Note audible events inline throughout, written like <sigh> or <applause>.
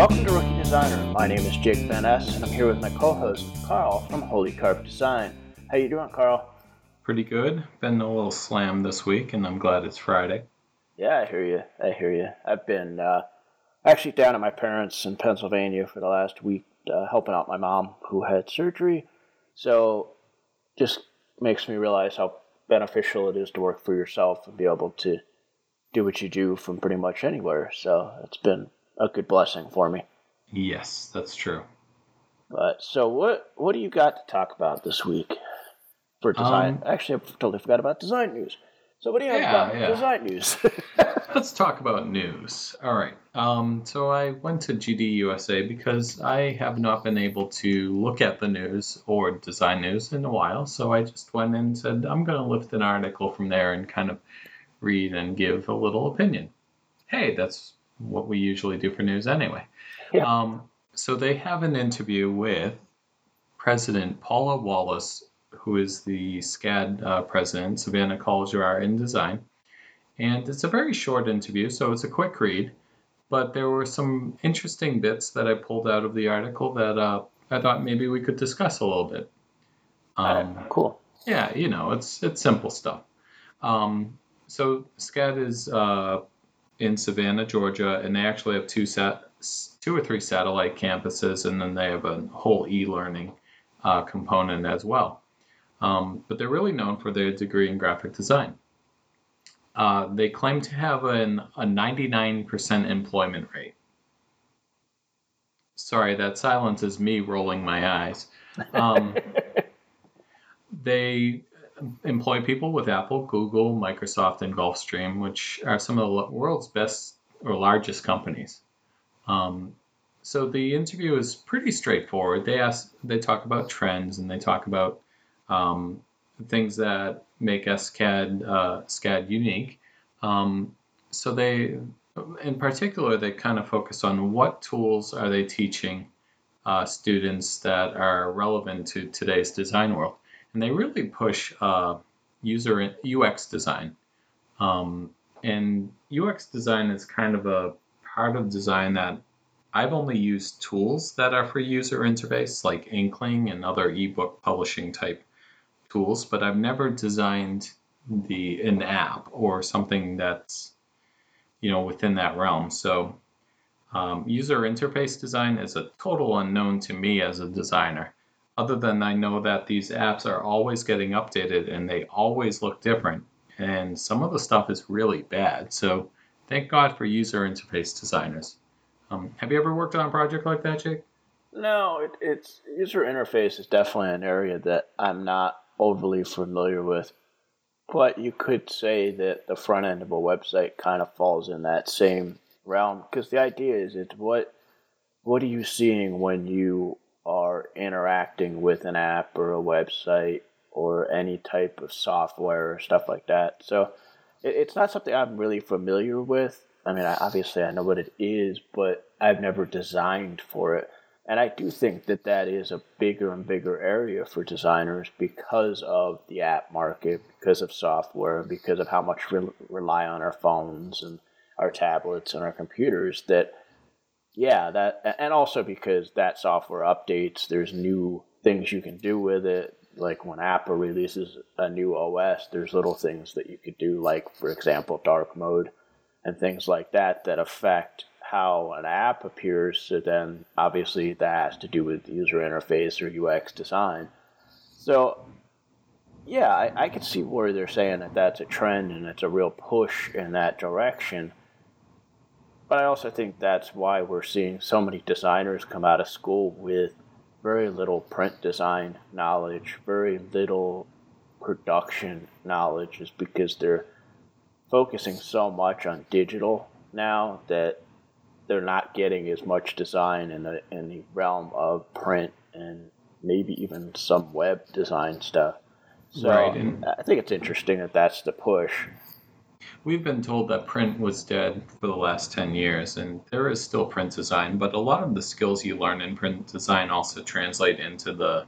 Welcome to Rookie Designer. My name is Jake Van Ness, and I'm here with my co-host Carl from Holy Carp Design. How you doing, Carl? Pretty good. Been a little slammed this week, and I'm glad it's Friday. Yeah, I hear you. I hear you. I've been uh, actually down at my parents' in Pennsylvania for the last week, uh, helping out my mom who had surgery. So, just makes me realize how beneficial it is to work for yourself and be able to do what you do from pretty much anywhere. So it's been a good blessing for me. Yes, that's true. But so what what do you got to talk about this week for design? Um, Actually, I totally forgot about design news. So what do you have yeah, about yeah. design news? <laughs> Let's talk about news. All right. Um, so I went to GD USA because I have not been able to look at the news or design news in a while. So I just went and said I'm going to lift an article from there and kind of read and give a little opinion. Hey, that's what we usually do for news anyway. Yeah. Um, so they have an interview with President Paula Wallace, who is the SCAD uh, president, Savannah College of Art and Design. And it's a very short interview, so it's a quick read. But there were some interesting bits that I pulled out of the article that uh, I thought maybe we could discuss a little bit. Um, cool. Yeah, you know, it's it's simple stuff. Um, so SCAD is uh, in Savannah, Georgia, and they actually have two sat two or three satellite campuses, and then they have a whole e-learning uh, component as well. Um, but they're really known for their degree in graphic design. Uh, they claim to have an, a 99% employment rate. Sorry, that silence is me rolling my eyes. Um, <laughs> they employ people with Apple, Google, Microsoft, and Gulfstream, which are some of the world's best or largest companies. Um, so the interview is pretty straightforward. They ask, they talk about trends, and they talk about um, things that make SCAD uh, SCAD unique. Um, so they, in particular, they kind of focus on what tools are they teaching uh, students that are relevant to today's design world and they really push uh, user UX design. Um, and UX design is kind of a part of design that I've only used tools that are for user interface, like Inkling and other ebook publishing type tools, but I've never designed the an app or something that's you know within that realm. So um, user interface design is a total unknown to me as a designer other than I know that these apps are always getting updated and they always look different. And some of the stuff is really bad. So thank God for user interface designers. Um, have you ever worked on a project like that, Jake? No, it, it's user interface is definitely an area that I'm not overly familiar with. But you could say that the front end of a website kind of falls in that same realm because the idea is it's what what are you seeing when you are interacting with an app or a website or any type of software or stuff like that. So it, it's not something I'm really familiar with. I mean, I, obviously I know what it is, but I've never designed for it. And I do think that that is a bigger and bigger area for designers because of the app market, because of software, because of how much we rely on our phones and our tablets and our computers that yeah, that and also because that software updates, there's new things you can do with it. Like when Apple releases a new OS, there's little things that you could do, like for example, dark mode and things like that that affect how an app appears. So then, obviously, that has to do with user interface or UX design. So, yeah, I, I can see where they're saying that that's a trend and it's a real push in that direction. But I also think that's why we're seeing so many designers come out of school with very little print design knowledge, very little production knowledge, is because they're focusing so much on digital now that they're not getting as much design in the in the realm of print and maybe even some web design stuff. So right, I think it's interesting that that's the push. We've been told that print was dead for the last 10 years, and there is still print design, but a lot of the skills you learn in print design also translate into the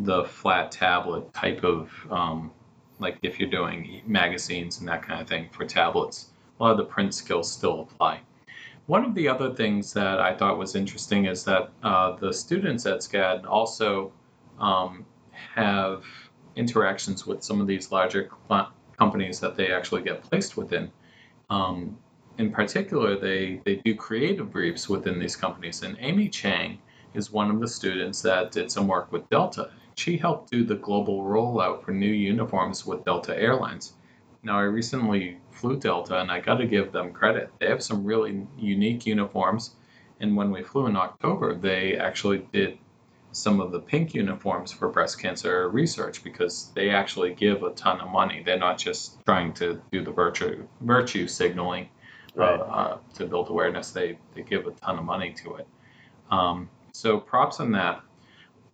the flat tablet type of um, like if you're doing magazines and that kind of thing for tablets a lot of the print skills still apply. One of the other things that I thought was interesting is that uh, the students at SCAD also um, have interactions with some of these larger cl- companies that they actually get placed within. Um, in particular, they, they do creative briefs within these companies. And Amy Chang is one of the students that did some work with Delta. She helped do the global rollout for new uniforms with Delta Airlines. Now, I recently flew Delta, and I got to give them credit. They have some really unique uniforms. And when we flew in October, they actually did some of the pink uniforms for breast cancer research because they actually give a ton of money. They're not just trying to do the virtue virtue signaling uh, right. uh, uh, to build awareness. They they give a ton of money to it. Um, so props on that.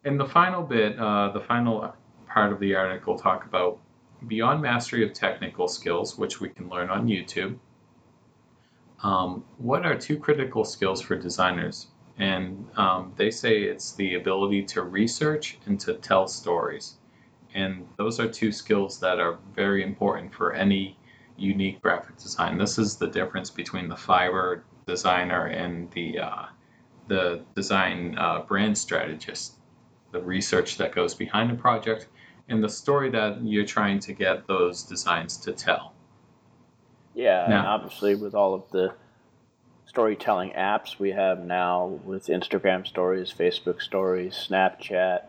In the final bit, uh, the final part of the article talk about beyond mastery of technical skills, which we can learn on YouTube. Um, what are two critical skills for designers? And um, they say it's the ability to research and to tell stories. And those are two skills that are very important for any unique graphic design. This is the difference between the Fiverr designer and the uh, the design uh, brand strategist. The research that goes behind a project and the story that you're trying to get those designs to tell. Yeah, now, and obviously with all of the storytelling apps we have now with Instagram stories, Facebook stories, Snapchat,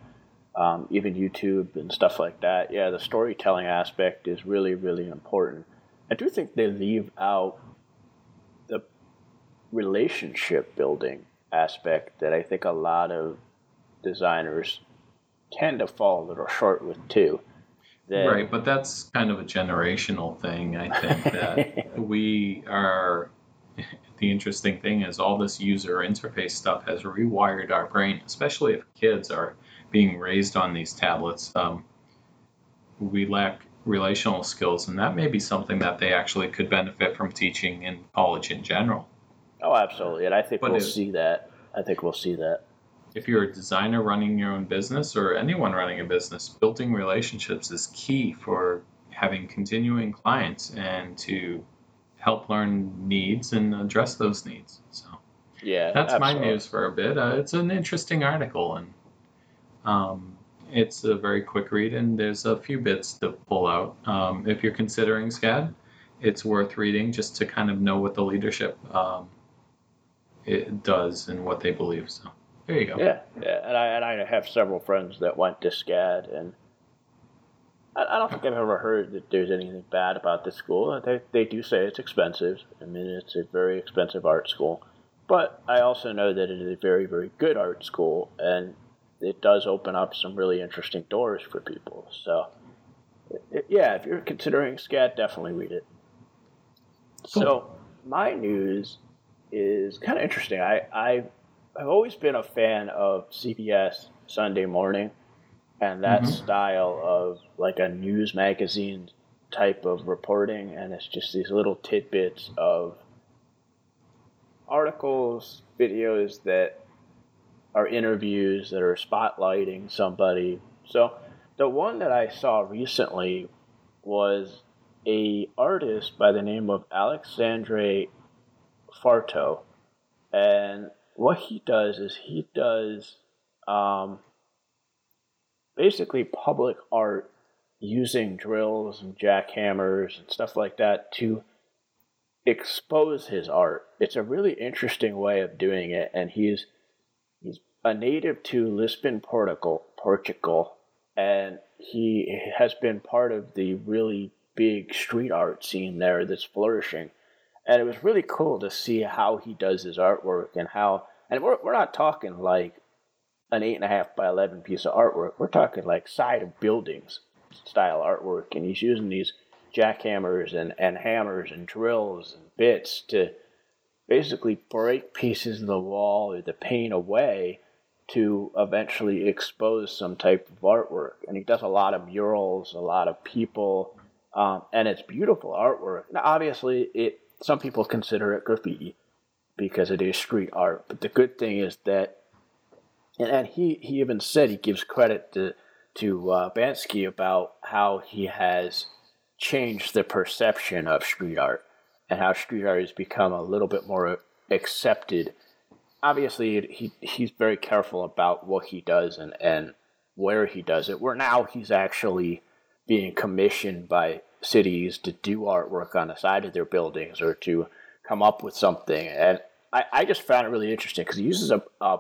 um, even YouTube and stuff like that. Yeah, the storytelling aspect is really, really important. I do think they leave out the relationship building aspect that I think a lot of designers tend to fall a little short with too. That, right, but that's kind of a generational thing. I think that <laughs> we are the interesting thing is all this user interface stuff has rewired our brain, especially if kids are being raised on these tablets. Um, we lack relational skills, and that may be something that they actually could benefit from teaching in college in general. Oh, absolutely, and I think but we'll if, see that. I think we'll see that. If you're a designer running your own business or anyone running a business, building relationships is key for having continuing clients and to help learn needs and address those needs. So yeah, that's absolutely. my news for a bit. Uh, it's an interesting article and um, it's a very quick read and there's a few bits to pull out. Um, if you're considering SCAD, it's worth reading just to kind of know what the leadership um, it does and what they believe. So there you go. Yeah, yeah, and I and I have several friends that went to SCAD and I, don't think I've ever heard that there's anything bad about this school. They, they do say it's expensive. I mean, it's a very expensive art school. But I also know that it is a very, very good art school, and it does open up some really interesting doors for people. So, it, yeah, if you're considering SCAD, definitely read it. Cool. So, my news is kind of interesting. I, I, I've always been a fan of CBS Sunday Morning and that mm-hmm. style of like a news magazine type of reporting and it's just these little tidbits of articles videos that are interviews that are spotlighting somebody so the one that i saw recently was a artist by the name of alexandre farto and what he does is he does um, basically public art using drills and jackhammers and stuff like that to expose his art. It's a really interesting way of doing it, and he's he's a native to Lisbon, Portugal, Portugal, and he has been part of the really big street art scene there that's flourishing. And it was really cool to see how he does his artwork and how, and we're, we're not talking like an eight and a half by eleven piece of artwork. We're talking like side of buildings style artwork, and he's using these jackhammers and, and hammers and drills and bits to basically break pieces of the wall or the paint away to eventually expose some type of artwork. And he does a lot of murals, a lot of people, um, and it's beautiful artwork. Now, obviously, it some people consider it graffiti because it is street art, but the good thing is that and, and he, he even said he gives credit to to uh, Banksy about how he has changed the perception of street art and how street art has become a little bit more accepted. Obviously, he he's very careful about what he does and and where he does it. Where now he's actually being commissioned by cities to do artwork on the side of their buildings or to come up with something. And I, I just found it really interesting because he uses a, a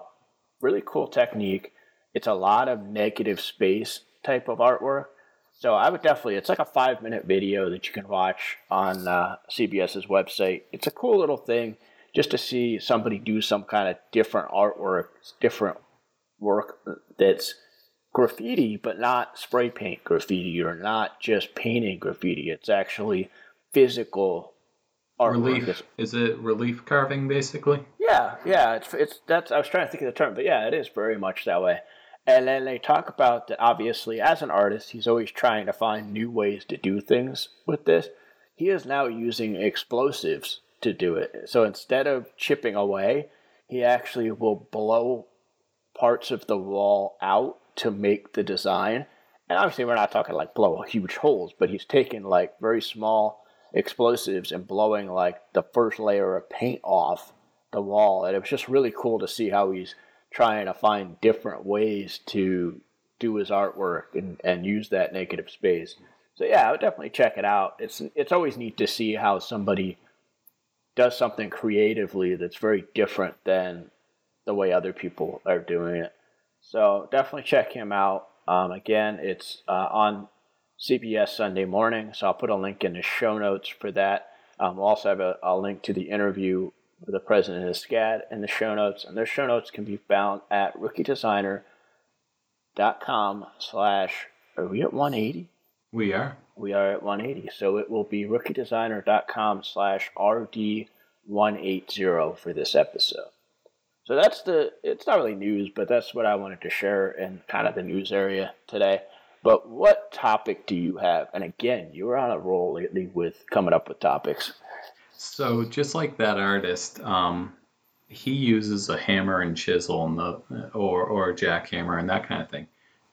really cool technique. It's a lot of negative space type of artwork. So I would definitely, it's like a five minute video that you can watch on uh, CBS's website. It's a cool little thing just to see somebody do some kind of different artwork, different work that's graffiti, but not spray paint graffiti or not just painting graffiti. It's actually physical artwork. Relief is it relief carving basically? Yeah, yeah. It's it's that's I was trying to think of the term, but yeah, it is very much that way. And then they talk about that obviously as an artist, he's always trying to find new ways to do things with this. He is now using explosives to do it. So instead of chipping away, he actually will blow parts of the wall out to make the design. And obviously, we're not talking like blow huge holes, but he's taking like very small explosives and blowing like the first layer of paint off the wall. And it was just really cool to see how he's trying to find different ways to do his artwork and, and use that negative space. So yeah, I would definitely check it out. It's it's always neat to see how somebody does something creatively that's very different than the way other people are doing it. So definitely check him out. Um, again, it's uh, on CBS Sunday morning, so I'll put a link in the show notes for that. Um, we'll also have a, a, link to the interview with the president of SCAD and the show notes, and those show notes can be found at rookiedesigner.com slash, are we at 180? We are. We are at 180, so it will be rookiedesigner.com slash RD180 for this episode. So that's the, it's not really news, but that's what I wanted to share in kind of the news area today. But what topic do you have? And again, you're on a roll lately with coming up with topics. So just like that artist, um, he uses a hammer and chisel and the, or, or a jackhammer and that kind of thing.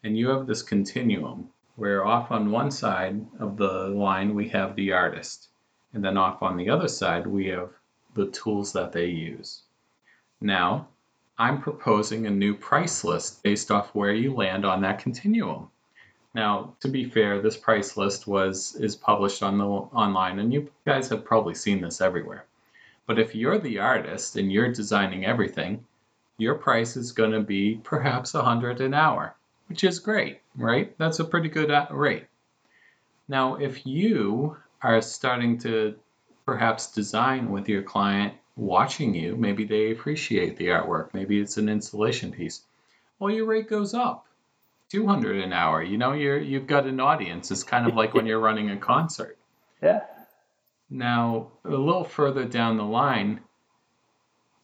And you have this continuum where off on one side of the line we have the artist. And then off on the other side we have the tools that they use. Now, I'm proposing a new price list based off where you land on that continuum. Now, to be fair, this price list was is published on the online and you guys have probably seen this everywhere. But if you're the artist and you're designing everything, your price is going to be perhaps 100 an hour, which is great, right? That's a pretty good uh, rate. Now, if you are starting to perhaps design with your client watching you, maybe they appreciate the artwork. Maybe it's an installation piece. Well, your rate goes up. 200 an hour. You know, you're you've got an audience. It's kind of like when you're running a concert. <laughs> Yeah. Now, a little further down the line,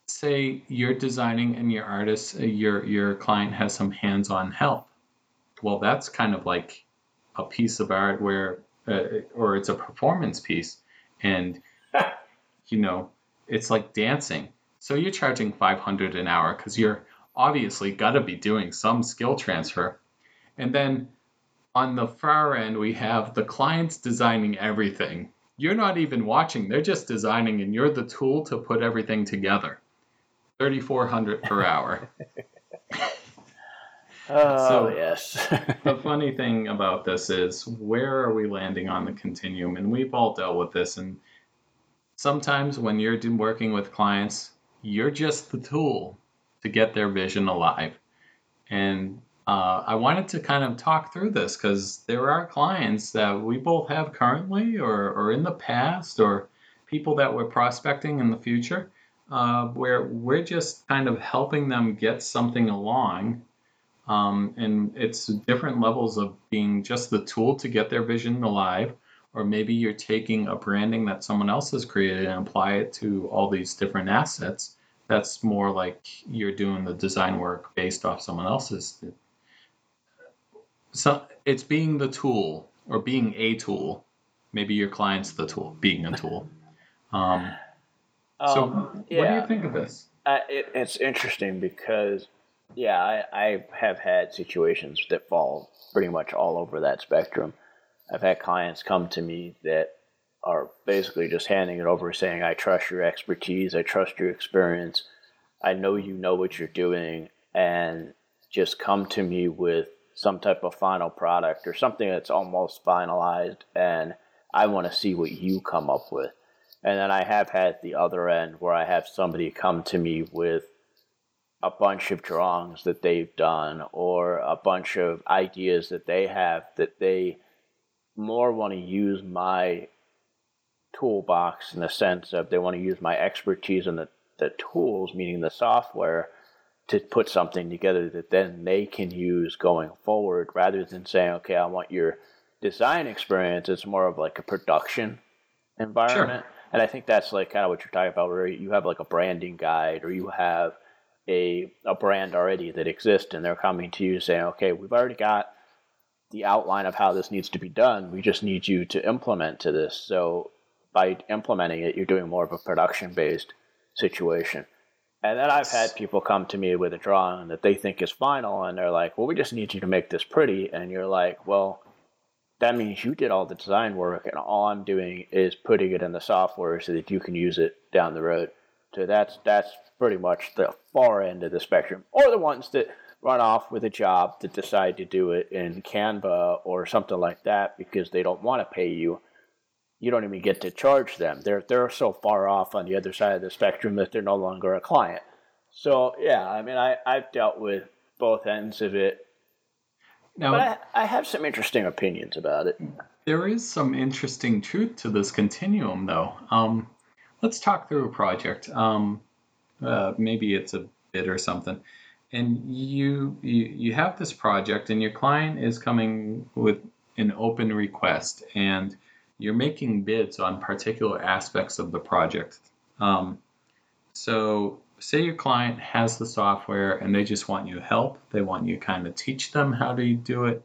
say you're designing and your artist, uh, your your client has some hands-on help. Well, that's kind of like a piece of art where, uh, or it's a performance piece, and <laughs> you know, it's like dancing. So you're charging 500 an hour because you're obviously got to be doing some skill transfer. And then on the far end, we have the clients designing everything. You're not even watching, they're just designing, and you're the tool to put everything together. 3400 per hour. <laughs> <laughs> oh, so, yes. <laughs> the funny thing about this is where are we landing on the continuum? And we've all dealt with this. And sometimes when you're working with clients, you're just the tool to get their vision alive. And uh, I wanted to kind of talk through this because there are clients that we both have currently or, or in the past or people that we're prospecting in the future uh, where we're just kind of helping them get something along. Um, and it's different levels of being just the tool to get their vision alive or maybe you're taking a branding that someone else has created and apply it to all these different assets that's more like you're doing the design work based off someone else's so it's being the tool or being a tool. Maybe your client's the tool being a tool. <laughs> Um, so um, yeah. what do you think of this? Uh, it, it's interesting because yeah I, I have had situations that fall pretty much all over that spectrum. I've had clients come to me that are basically just handing it over, saying, I trust your expertise, I trust your experience, I know you know what you're doing, and just come to me with some type of final product or something that's almost finalized, and I want to see what you come up with. And then I have had the other end where I have somebody come to me with a bunch of drawings that they've done or a bunch of ideas that they have that they more want to use my toolbox in the sense of they want to use my expertise in the, the tools, meaning the software, to put something together that then they can use going forward rather than saying, okay, I want your design experience. It's more of like a production environment. Sure. And I think that's like kind of what you're talking about, where you have like a branding guide or you have a, a brand already that exists and they're coming to you saying, okay, we've already got the outline of how this needs to be done. We just need you to implement to this. So by implementing it, you're doing more of a production based situation. And then I've had people come to me with a drawing that they think is final, and they're like, well, we just need you to make this pretty. And you're like, well, that means you did all the design work, and all I'm doing is putting it in the software so that you can use it down the road. So that's that's pretty much the far end of the spectrum, or the ones that run off with a job that decide to do it in Canva or something like that because they don't want to pay you. You don't even get to charge them. They're they're so far off on the other side of the spectrum that they're no longer a client. So yeah, I mean, I I've dealt with both ends of it. Now, but I, I have some interesting opinions about it. There is some interesting truth to this continuum, though. Um, let's talk through a project. Um, uh, maybe it's a bid or something and you, you you have this project and your client is coming with an open request and you're making bids on particular aspects of the project um, so say your client has the software and they just want you help they want you kind of teach them how to do it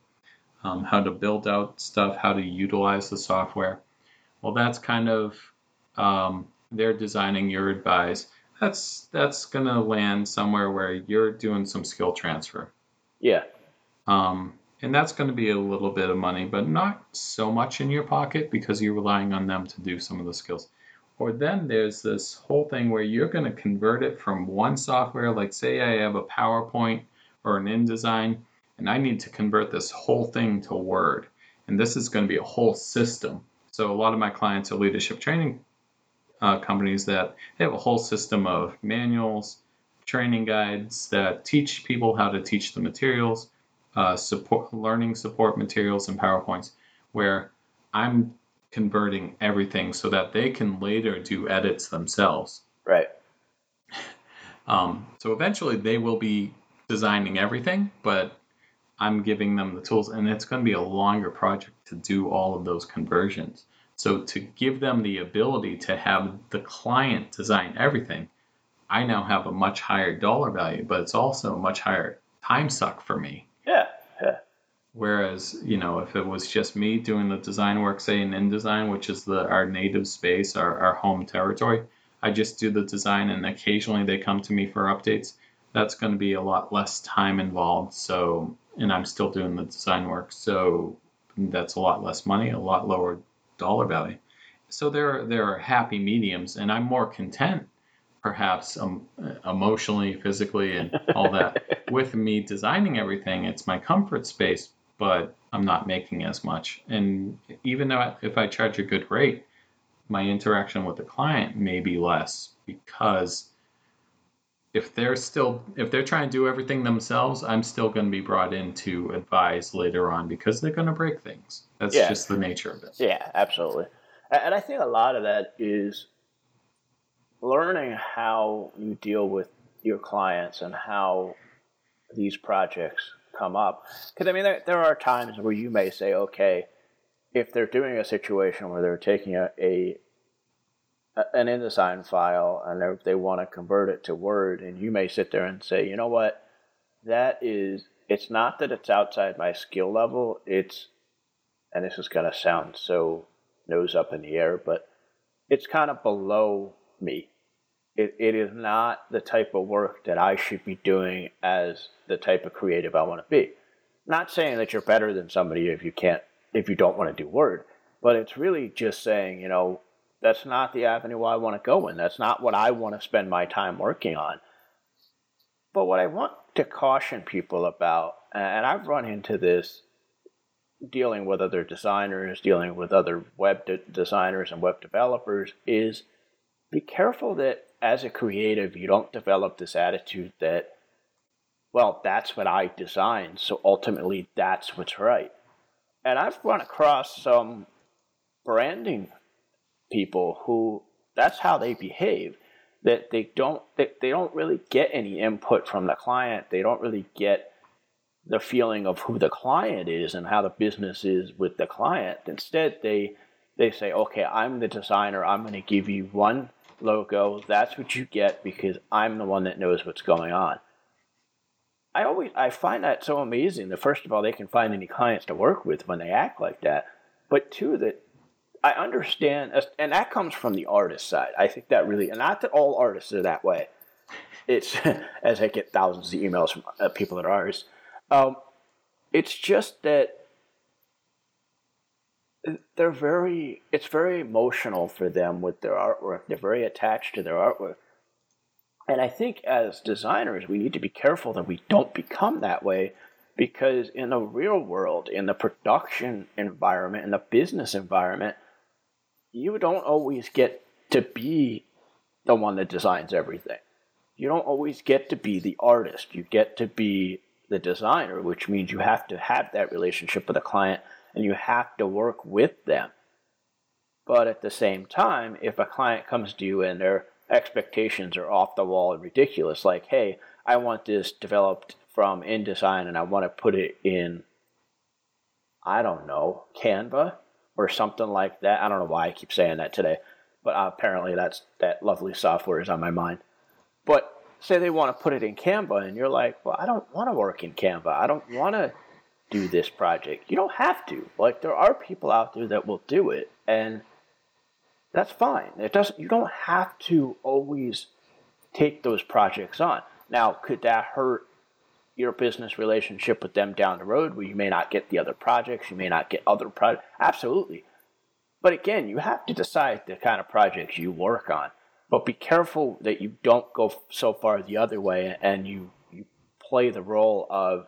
um, how to build out stuff how to utilize the software well that's kind of um, they're designing your advice that's that's gonna land somewhere where you're doing some skill transfer. Yeah. Um, and that's going to be a little bit of money, but not so much in your pocket because you're relying on them to do some of the skills. Or then there's this whole thing where you're going to convert it from one software, like say I have a PowerPoint or an InDesign, and I need to convert this whole thing to Word. And this is going to be a whole system. So a lot of my clients are leadership training uh, companies that they have a whole system of manuals, training guides that teach people how to teach the materials, uh, support learning support materials and PowerPoints, where I'm converting everything so that they can later do edits themselves. Right. <laughs> Um, so eventually they will be designing everything, but I'm giving them the tools, and it's going to be a longer project to do all of those conversions. So to give them the ability to have the client design everything, I now have a much higher dollar value, but it's also a much higher time suck for me. Yeah. Yeah. Whereas, you know, if it was just me doing the design work, say in InDesign, which is the our native space, our, our home territory, I just do the design and occasionally they come to me for updates. That's going to be a lot less time involved. So, and I'm still doing the design work. So that's a lot less money, a lot lower dollar value. So there, there are happy mediums, and I'm more content, perhaps um, emotionally, physically, and all that, <laughs> with me designing everything. It's my comfort space, but I'm not making as much. And even though if I charge a good rate, my interaction with the client may be less because if they're still if they're trying to do everything themselves i'm still going to be brought in to advise later on because they're going to break things that's yeah. just the nature of it yeah absolutely and i think a lot of that is learning how you deal with your clients and how these projects come up because i mean there, there are times where you may say okay if they're doing a situation where they're taking a, a an InDesign file and they want to convert it to Word, and you may sit there and say, you know what, that is, it's not that it's outside my skill level, it's, and this is going to sound so nose up in the air, but it's kind of below me. It, it is not the type of work that I should be doing as the type of creative I want to be. Not saying that you're better than somebody if you can't, if you don't want to do Word but it's really just saying, you know, that's not the avenue I want to go in. That's not what I want to spend my time working on. But what I want to caution people about, and I've run into this dealing with other designers, dealing with other web de- designers and web developers, is be careful that as a creative, you don't develop this attitude that, well, that's what I designed, so ultimately that's what's right. And I've run across some branding people who that's how they behave that they don't they, they don't really get any input from the client. They don't really get the feeling of who the client is and how the business is with the client. Instead they they say okay i'm the designer. I'm going to give you one logo that's what you get because i'm the one that knows what's going on i always i find that so amazing that first of all they can find any clients to work with when they act like that but two that I understand, and that comes from the artist side. I think that really, and not that all artists are that way. It's <laughs> as I get thousands of emails from uh, people that are artists. Um, it's just that they're very. It's very emotional for them with their artwork. They're very attached to their artwork, and I think as designers, we need to be careful that we don't become that way because in the real world, in the production environment, in the business environment, you don't always get to be the one that designs everything. You don't always get to be the artist. You get to be the designer, which means you have to have that relationship with a client and you have to work with them. But at the same time, if a client comes to you and their expectations are off the wall and ridiculous, like, hey, I want this developed from InDesign and I want to put it in, I don't know, Canva, or something like that. I don't know why I keep saying that today, but apparently that's that lovely software is on my mind. But say they want to put it in Canva, and you're like, well, I don't want to work in Canva. I don't want to do this project. You don't have to. Like there are people out there that will do it, and that's fine. It doesn't. You don't have to always take those projects on. Now, could that hurt your business relationship with them down the road where you may not get the other projects, you may not get other projects. Absolutely. But again, you have to decide the kind of projects you work on. But be careful that you don't go so far the other way and you, you play the role of,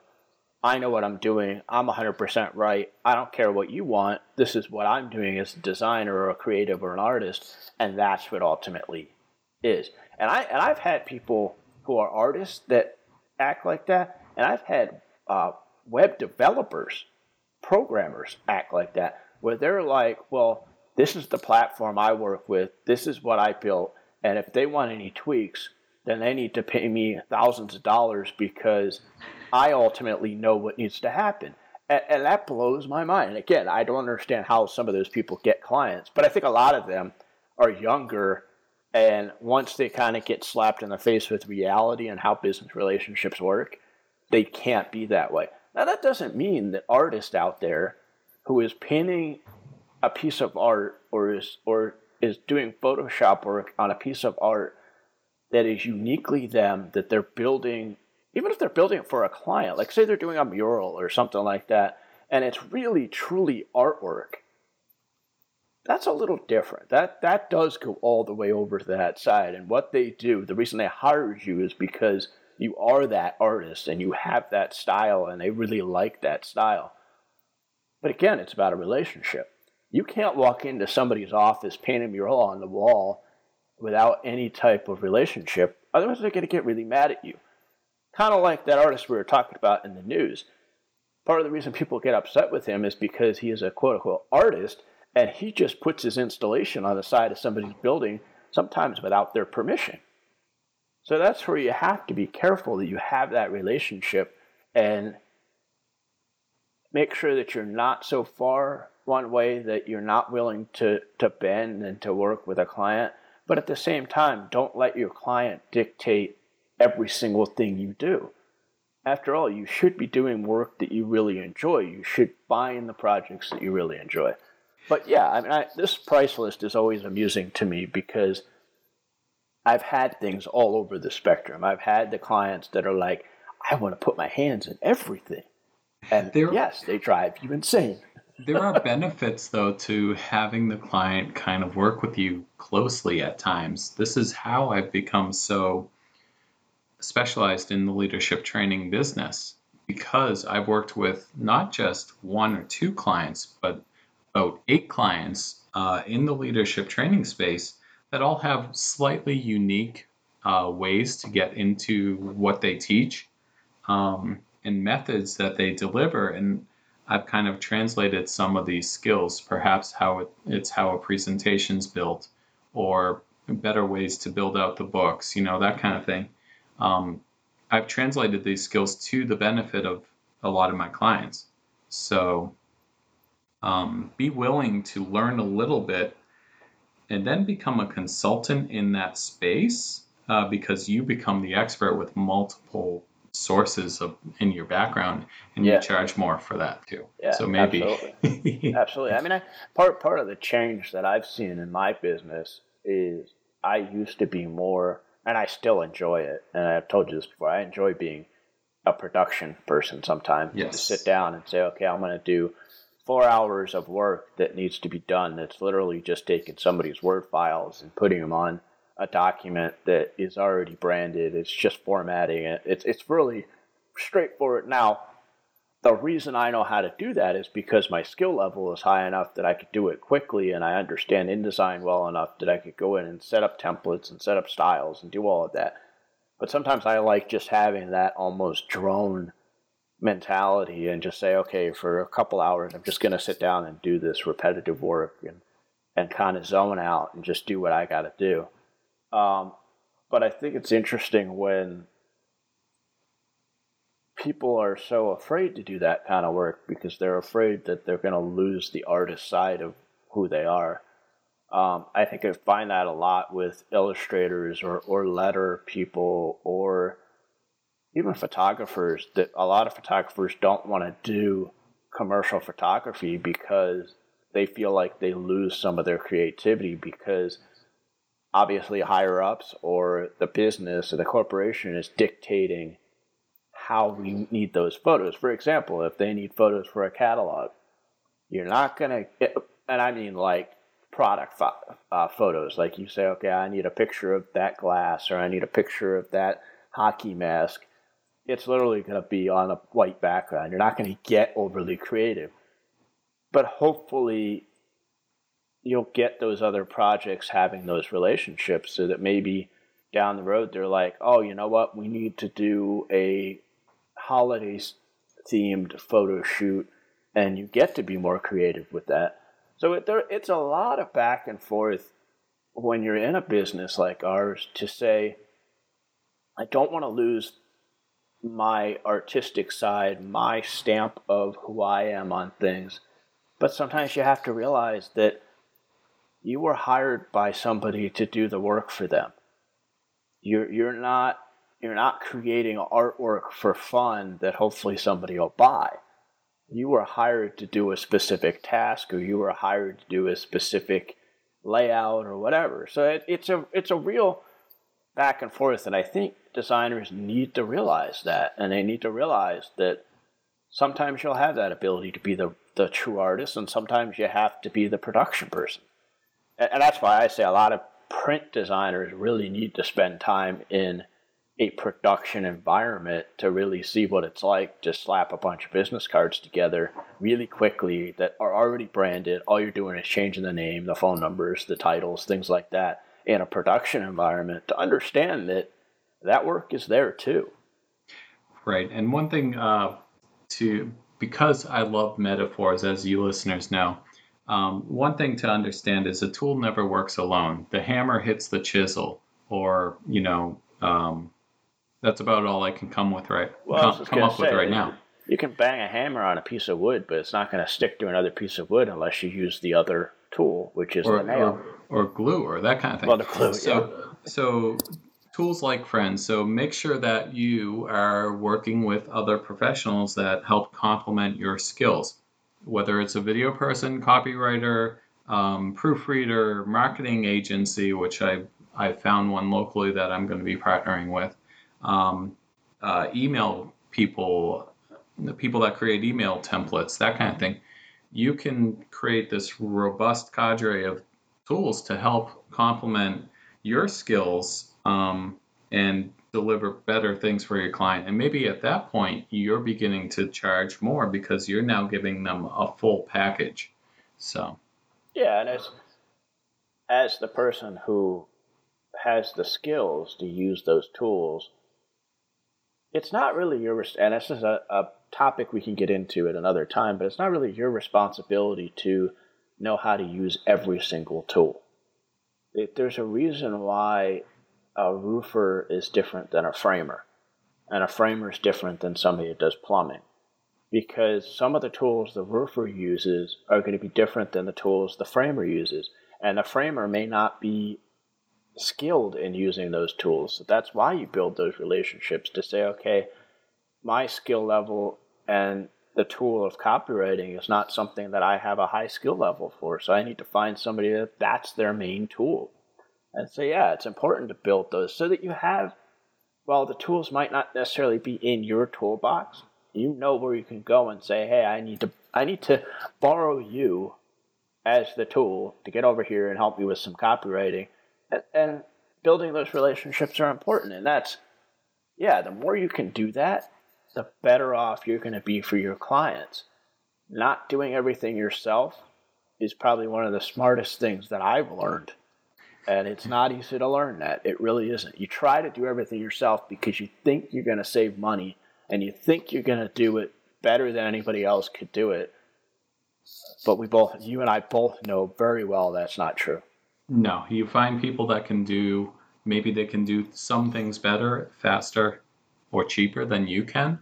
I know what I'm doing, I'm 100% right, I don't care what you want, this is what I'm doing as a designer or a creative or an artist, and that's what ultimately is. And, I, and I've had people who are artists that act like that, and I've had uh, web developers, programmers act like that, where they're like, well, this is the platform I work with, this is what I built, and if they want any tweaks, then they need to pay me thousands of dollars because I ultimately know what needs to happen. And, and that blows my mind. And again, I don't understand how some of those people get clients, but I think a lot of them are younger and once they kind of get slapped in the face with reality and how business relationships work, they can't be that way. Now, that doesn't mean that artist out there who is painting a piece of art or is, or is doing Photoshop work on a piece of art that is uniquely them, that they're building, even if they're building it for a client, like say they're doing a mural or something like that, and it's really truly artwork that's a little different. That that does go all the way over to that side. And what they do, the reason they hired you is because you are that artist and you have that style and they really like that style. But again, it's about a relationship. You can't walk into somebody's office, paint a mural on the wall without any type of relationship. Otherwise, they're going to get really mad at you. Kind of like that artist we were talking about in the news. Part of the reason people get upset with him is because he is a quote unquote artist and he just puts his installation on the side of somebody's building, sometimes without their permission. So that's where you have to be careful that you have that relationship and make sure that you're not so far one way that you're not willing to, to bend and to work with a client. But at the same time, don't let your client dictate every single thing you do. After all, you should be doing work that you really enjoy. You should find the projects that you really enjoy. But yeah, I mean, I, this price list is always amusing to me because I've had things all over the spectrum. I've had the clients that are like, I want to put my hands in everything. And They're, yes, they drive you insane. there are <laughs> benefits though to having the client kind of work with you closely at times. This is how I've become so specialized in the leadership training business because I've worked with not just one or two clients, but about eight clients uh, in the leadership training space that all have slightly unique uh, ways to get into what they teach um, and methods that they deliver. And I've kind of translated some of these skills, perhaps how it, it's how a presentation's built or better ways to build out the books, you know, that kind of thing. Um, I've translated these skills to the benefit of a lot of my clients. So um, be willing to learn a little bit and then become a consultant in that space uh, because you become the expert with multiple sources of in your background and yeah. you charge more for that too yeah so maybe absolutely. <laughs> absolutely i mean I, part part of the change that i've seen in my business is i used to be more and i still enjoy it and i've told you this before i enjoy being a production person sometimes yes. to sit down and say okay i'm going to do four hours of work that needs to be done that's literally just taking somebody's word files and putting them on a document that is already branded. It's just formatting it. It's it's really straightforward. Now, the reason I know how to do that is because my skill level is high enough that I could do it quickly and I understand InDesign well enough that I could go in and set up templates and set up styles and do all of that. But sometimes I like just having that almost drone mentality and just say, okay, for a couple hours, I'm just going to sit down and do this repetitive work and, and kind of zone out and just do what I got to do. Um, but I think it's interesting when people are so afraid to do that kind of work because they're afraid that they're going to lose the artist side of who they are. Um, I think I find that a lot with illustrators or, or letter people or even photographers that a lot of photographers don't want to do commercial photography because they feel like they lose some of their creativity because obviously higher ups or the business or the corporation is dictating how we need those photos. For example, if they need photos for a catalog, you're not going to, and I mean like product uh, photos. Like you say, okay, I need a picture of that glass or I need a picture of that hockey mask it's literally going to be on a white background. You're not going to get overly creative. But hopefully, you'll get those other projects having those relationships so that maybe down the road they're like, oh, you know what? We need to do a holiday themed photo shoot, and you get to be more creative with that. So it, there, it's a lot of back and forth when you're in a business like ours to say, I don't want to lose my artistic side, my stamp of who I am on things. But sometimes you have to realize that you were hired by somebody to do the work for them. You're you're not you're not creating artwork for fun that hopefully somebody will buy. You were hired to do a specific task, or you were hired to do a specific layout, or whatever. So it, it's a it's a real back and forth, and I think designers need to realize that, and they need to realize that sometimes you'll have that ability to be the, the true artist, and sometimes you have to be the production person. And, and that's why I say a lot of print designers really need to spend time in a production environment to really see what it's like to slap a bunch of business cards together really quickly that are already branded. All you're doing is changing the name, the phone numbers, the titles, things like that in a production environment to understand that that work is there too. Right. And one thing uh, to, because I love metaphors, as you listeners know, um, one thing to understand is a tool never works alone. The hammer hits the chisel, or, you know, um, that's about all I can come with right well, come, come up say, with right now. You can bang a hammer on a piece of wood, but it's not going to stick to another piece of wood unless you use the other tool, which is or, the nail. Or, or glue or that kind of thing. Well, the glue, so, yeah. So tools like friends. So make sure that you are working with other professionals that help complement your skills, whether it's a video person, copywriter, um, proofreader, marketing agency, which I I found one locally that I'm going to be partnering with, um, uh, email people, the people that create email templates, that kind of thing. you can create this robust cadre of tools to help complement your skills um, and deliver better things for your client. And maybe at that point, you're beginning to charge more because you're now giving them a full package. So, yeah, and as as the person who has the skills to use those tools, it's not really your and this is a, a topic we can get into at another time, but it's not really your responsibility to know how to use every single tool. It, there's a reason why a roofer is different than a framer, and a framer is different than somebody that does plumbing. Because some of the tools the roofer uses are going to be different than the tools the framer uses, and the framer may not be skilled in using those tools. So that's why you build those relationships to say, okay, my skill level and the tool of copywriting is not something that I have a high skill level for. So I need to find somebody that that's their main tool. And so, yeah, it's important to build those so that you have, while the tools might not necessarily be in your toolbox, you know where you can go and say, hey, I need to, I need to borrow you as the tool to get over here and help me with some copywriting. And, and building those relationships are important. And that's, yeah, the more you can do that, the better off you're going to be for your clients. Not doing everything yourself is probably one of the smartest things that I've learned and it's not easy to learn that. It really isn't. You try to do everything yourself because you think you're going to save money and you think you're going to do it better than anybody else could do it. But we both, you and I both know very well that's not true. No, you find people that can do, maybe they can do some things better, faster, or cheaper than you can.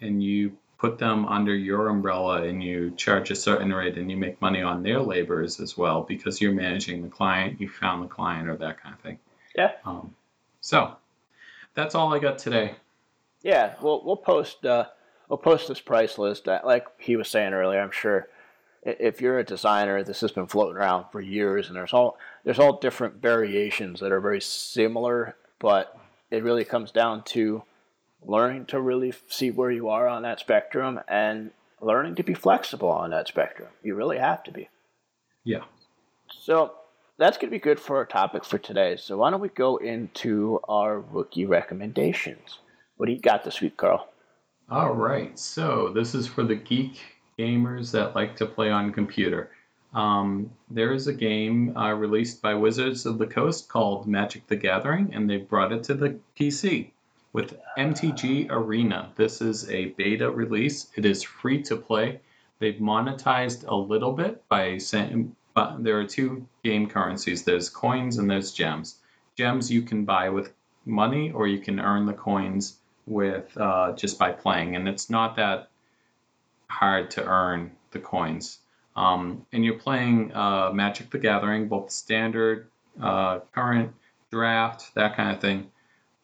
And you put them under your umbrella and you charge a certain rate and you make money on their labors as well because you're managing the client, you found the client or that kind of thing. Yeah. Um, so that's all I got today. Yeah, we'll we'll post uh, we'll post this price list. Uh, like he was saying earlier, I'm sure if you're a designer, this has been floating around for years, and there's all there's all different variations that are very similar, but it really comes down to learning to really see where you are on that spectrum and learning to be flexible on that spectrum. You really have to be. Yeah. So that's going to be good for our topic for today. So why don't we go into our rookie recommendations? What do you got this week, Carl? All right. So this is for the geek gamers that like to play on computer. Um, there is a game uh, released by Wizards of the Coast called Magic the Gathering, and they brought it to the PC with MTG Arena. This is a beta release. It is free to play. They've monetized a little bit by saying, but there are two game currencies. There's coins and there's gems. Gems you can buy with money, or you can earn the coins with uh, just by playing, and it's not that hard to earn the coins. Um, and you're playing uh, Magic the Gathering, both standard, uh, current, draft, that kind of thing,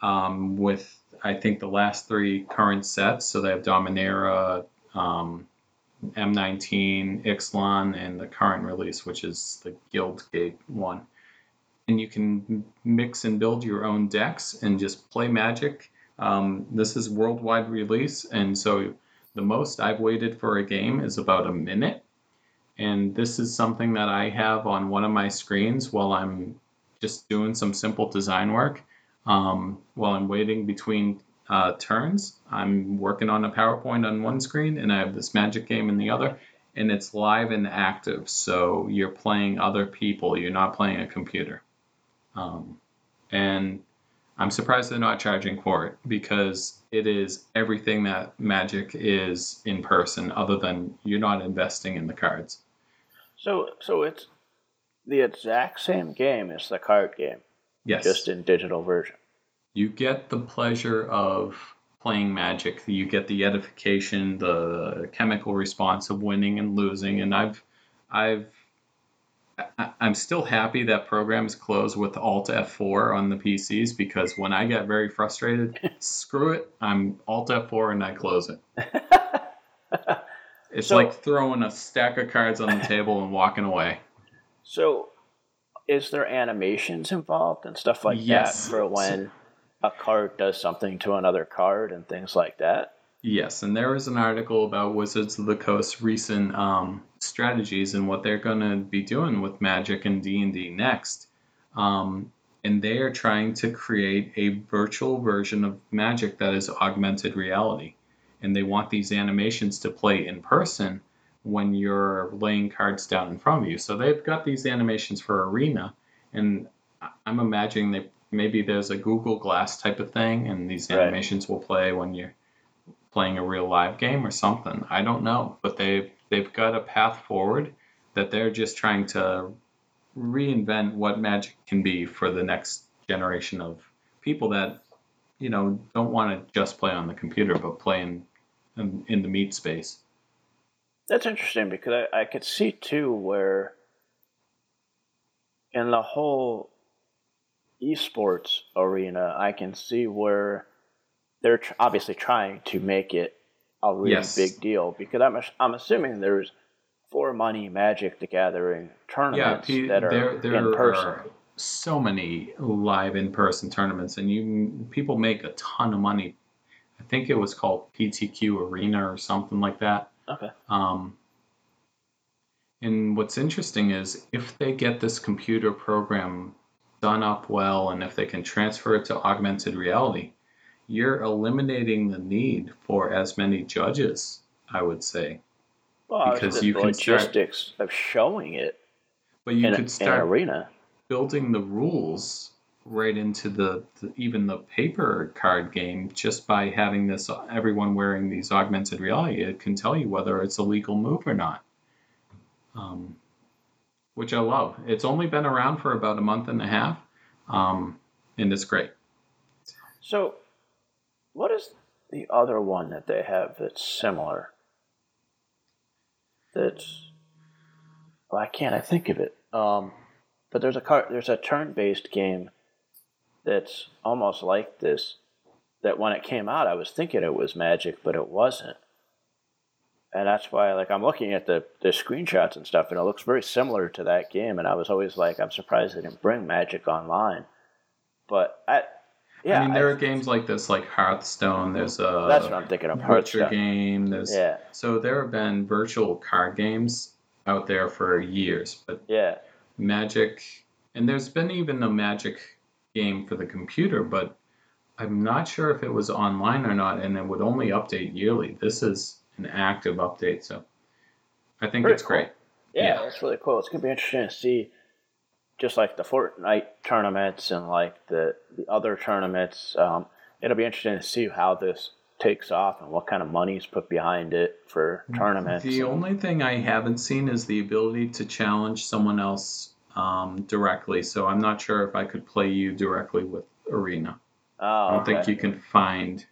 um, with I think the last three current sets. So they have Dominaria, um, M19, Ixalan, and the current release, which is the Guildgate one. And you can mix and build your own decks and just play Magic. Um, this is worldwide release, and so the most I've waited for a game is about a minute. And this is something that I have on one of my screens while I'm just doing some simple design work um, while I'm waiting between uh, turns. I'm working on a PowerPoint on one screen and I have this magic game in the other, and it's live and active. So you're playing other people, you're not playing a computer. Um, and I'm surprised they're not charging for it because it is everything that Magic is in person, other than you're not investing in the cards. So, so it's the exact same game as the card game. Yes. Just in digital version. You get the pleasure of playing magic. You get the edification, the chemical response of winning and losing. And I've, I've, I'm still happy that programs close with Alt F4 on the PCs because when I get very frustrated, <laughs> screw it, I'm Alt F4 and I close it. <laughs> it's so, like throwing a stack of cards on the table and walking away. So is there animations involved and stuff like yes. that for when a card does something to another card and things like that? Yes, and there was an article about Wizards of the Coast recent um, strategies and what they're going to be doing with Magic and D and D next. Um, and they are trying to create a virtual version of Magic that is augmented reality. And they want these animations to play in person when you're laying cards down in front of you. So they've got these animations for Arena, and I'm imagining they maybe there's a Google Glass type of thing, and these Right. animations will play when you're playing a real live game or something. I don't know, but they they've got a path forward that they're just trying to reinvent what Magic can be for the next generation of people that you know don't want to just play on the computer, but play in in, in the meat space. That's interesting because I, I could see too where in the whole esports arena, I can see where they're tr- obviously trying to make it a really Yes. big deal because I'm, I'm assuming there's for money Magic the Gathering Yeah, tournaments P- that are there there in person. are so many live in person tournaments, and you people make a ton of money. I think it was called PTQ Arena or something like that. Okay. Um, and what's interesting is if they get this computer program done up well, and if they can transfer it to augmented reality, you're eliminating the need for as many judges. I would say, Well, because you can start- of showing it but you in, could start arena. building the rules right into the, the even the paper card game just by having this everyone wearing these augmented reality it can tell you whether it's a legal move or not um, which i love it's only been around for about a month and a half um, and it's great So, what is the other one that they have that's similar? That's well, I can't I think of it? Um, but there's a car, there's a turn-based game that's almost like this. That when it came out, I was thinking it was Magic, but it wasn't. And that's why, like, I'm looking at the, the screenshots and stuff, and it looks very similar to that game. And I was always like, I'm surprised they didn't bring Magic online. But I, yeah, i mean there I- are games like this like hearthstone there's a that's what I'm thinking of. Hearthstone. game there's Yeah, so there have been virtual card games out there for years but yeah, Magic, and there's been even a Magic game for the computer, but I'm not sure if it was online or not, and it would only update yearly. This is an active update, so I think Very it's great. yeah, Yeah. That's really cool. It's gonna be interesting to see, just like the Fortnite tournaments and like the the other tournaments. Um, it'll be interesting to see how this takes off and what kind of money's put behind it for tournaments. The only thing I haven't seen is the ability to challenge someone else um, directly. So I'm not sure if I could play you directly with Arena. oh, I don't think you can find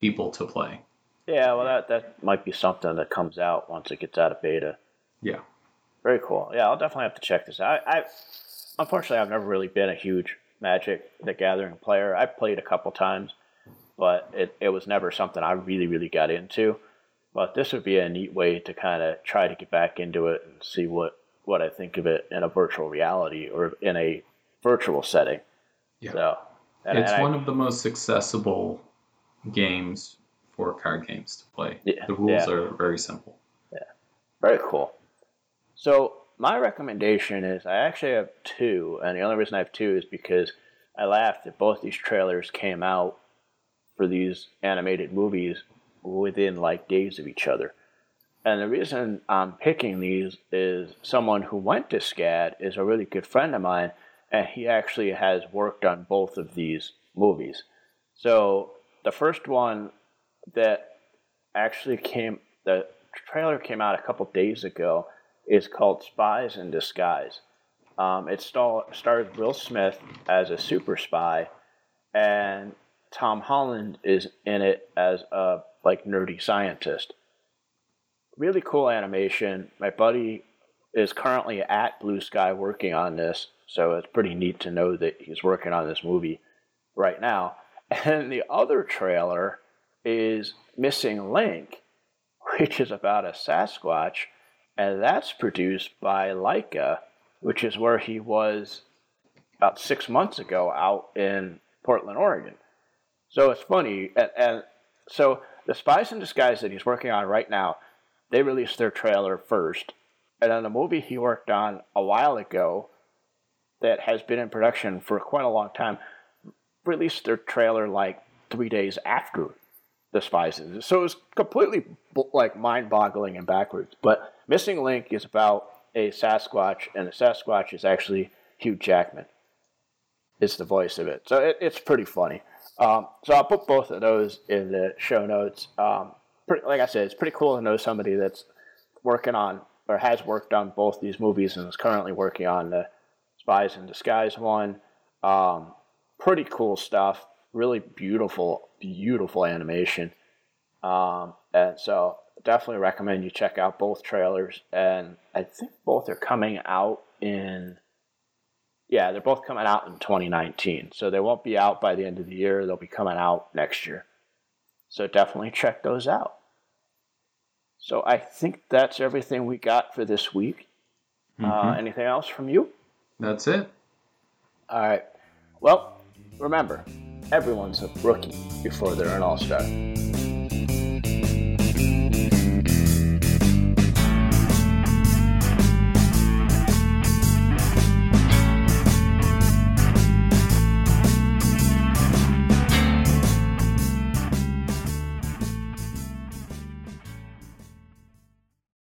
people to play. Yeah, well, that that might be something that comes out once it gets out of beta. Yeah. Very cool. Yeah, I'll definitely have to check this out. I, I unfortunately I've never really been a huge Magic the Gathering player. I've played a couple times, but it, it was never something I really, really got into. But this would be a neat way to kind of try to get back into it and see what, what I think of it in a virtual reality or in a virtual setting. Yeah. So, and, it's and I- one of the most accessible games for card games to play. Yeah, the rules yeah. are very simple. Yeah. Very cool. So my recommendation is I actually have two, and the only reason I have two is because I laughed that both these trailers came out for these animated movies within like days of each other. And the reason I'm picking these is someone who went to SCAD is a really good friend of mine, and he actually has worked on both of these movies. So the first one that actually came, the trailer came out a couple days ago, is called Spies in Disguise. Um, it star- stars Will Smith as a super spy, and Tom Holland is in it as a like nerdy scientist. Really cool animation. My buddy is currently at Blue Sky working on this, so it's pretty neat to know that he's working on this movie right now. <laughs> And the other trailer is Missing Link, which is about a Sasquatch, and that's produced by Laika, which is where he was about six months ago out in Portland, Oregon. So it's funny, and, and so the Spies in Disguise that he's working on right now, they released their trailer first. And then the movie he worked on a while ago that has been in production for quite a long time released their trailer like three days after the Spies. So it was completely like mind-boggling and backwards. But Missing Link is about a Sasquatch, and the Sasquatch is actually Hugh Jackman. It's the voice of it, so it, it's pretty funny. Um, so I'll put both of those in the show notes. Um, pretty, like I said, it's pretty cool to know somebody that's working on or has worked on both these movies and is currently working on the Spies in Disguise one. Um, pretty cool stuff. Really beautiful, beautiful animation. Um, and so definitely recommend you check out both trailers. And I think both are coming out in, yeah, they're both coming out in 2019. So they won't be out by the end of the year. They'll be coming out next year. So definitely check those out. So I think that's everything we got for this week. Uh, mm-hmm. Uh, anything else from you? That's it. All right. Well, remember, everyone's a rookie before they're an all star.